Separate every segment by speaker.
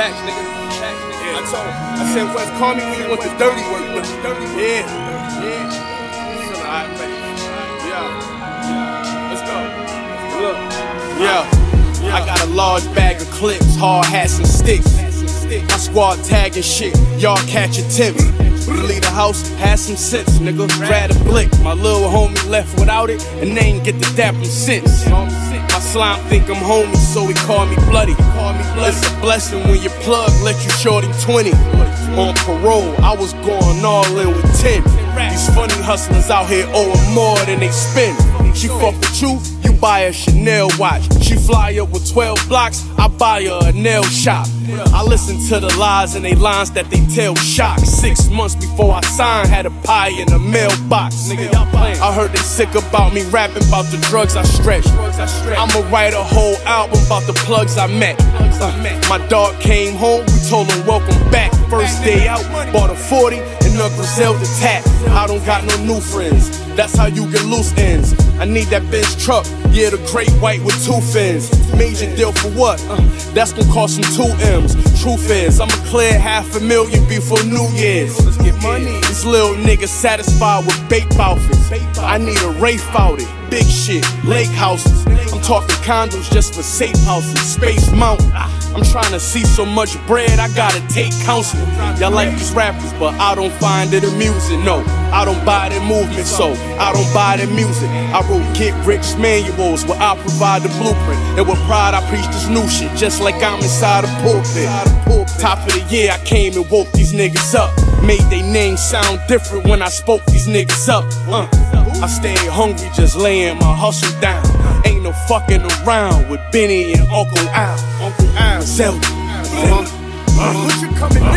Speaker 1: Facts, nigga. Yeah. I told him. I said, Wes, call me when you want the dirty work. But dirty work. Yeah. Yeah. Baby. Yeah. Yeah. Let's go. Look. Yeah. I got a large bag of clips, hard hats and sticks. My squad tagging shit, y'all catch a tip. Leave the house, had some sense, nigga. Grab a blick. My little homie left without it, and they ain't get the dap him since. My slime think I'm homie, so he call me bloody. It's a blessing when your plug let you shorty 20. On parole, I was going all in with 10. These funny hustlers out here owing more than they spend. She fuck with you, you buy a Chanel watch. She fly up with 12 blocks, I buy her a nail shop. I listen to the lies and they lines that they tell shock. Six months before I signed, had a pie in a mailbox. Nigga, I heard they sick about me rapping about the drugs I stretch. I'ma write a whole album about the plugs I met. Uh, my dog came home, we told him welcome back. First day out, bought a 40 and a Griselda tat. I don't got no new friends. That's how you get loose ends. I need that Benz truck, yeah, the great white with two fins. Major deal for what? Uh, that's gonna cost some two M's. Truth is, I'ma clear half a million before New Year's. Let's get money. These little niggas satisfied with bape outfits. I need a Rafe out it. Big shit, lake houses. I'm talking condos just for safe houses. Space Mountain. I'm trying to see so much bread, I gotta take counseling. Y'all like these rappers, but I don't find it amusing. No, I don't buy their movement, so I don't buy their music. I wrote get rich manuals where I provide the blueprint. And with pride, I preach this new shit, just like I'm inside a pulpit. Top of the year, I came and woke these niggas up. Made they names sound different when I spoke these niggas up. Uh, I stayed hungry, just laying my hustle down. Ain't no fucking around with Benny and Uncle Al. Uncle Al. Zelda. Uh,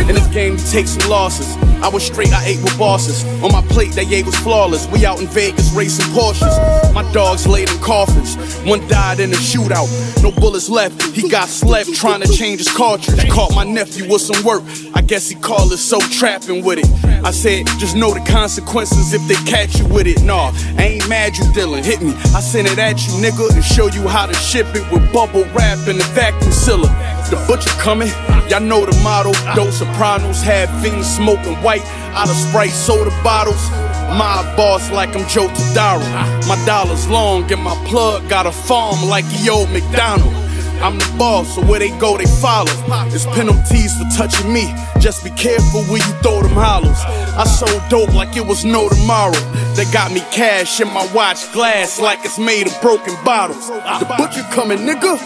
Speaker 1: in this game, you take some losses. I was straight, I ate with bosses. On my plate, they ate was flawless. We out in Vegas racing Porsches. My dogs laid in coffins. One died in a shootout. No bullets left. He got slept trying to change his cartridge. Caught my nephew with some work. I guess he called it so trapping with it. I said, just know the consequences if they catch you with it. Nah, I ain't mad you Dylan. Hit me. I sent it at you, nigga, and show you how to ship it with bubble wrap and the vacuum sealer. The butcher coming. Y'all know the motto. Those Sopranos had fiends smoking white out of Sprite soda bottles. My boss like I'm Joe Todaro. My dollar's long and my plug got a farm like the old McDonald. I'm the boss, so where they go, they follow. There's penalties for touching me. Just be careful where you throw them hollows. I sold dope like it was no tomorrow. They got me cash in my watch glass like it's made of broken bottles. The butcher coming, nigga.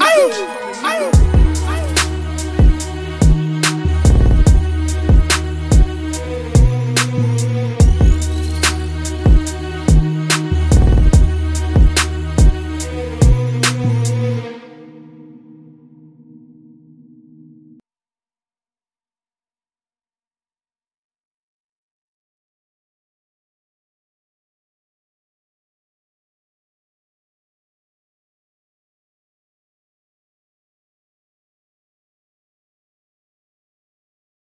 Speaker 1: Aye, aye.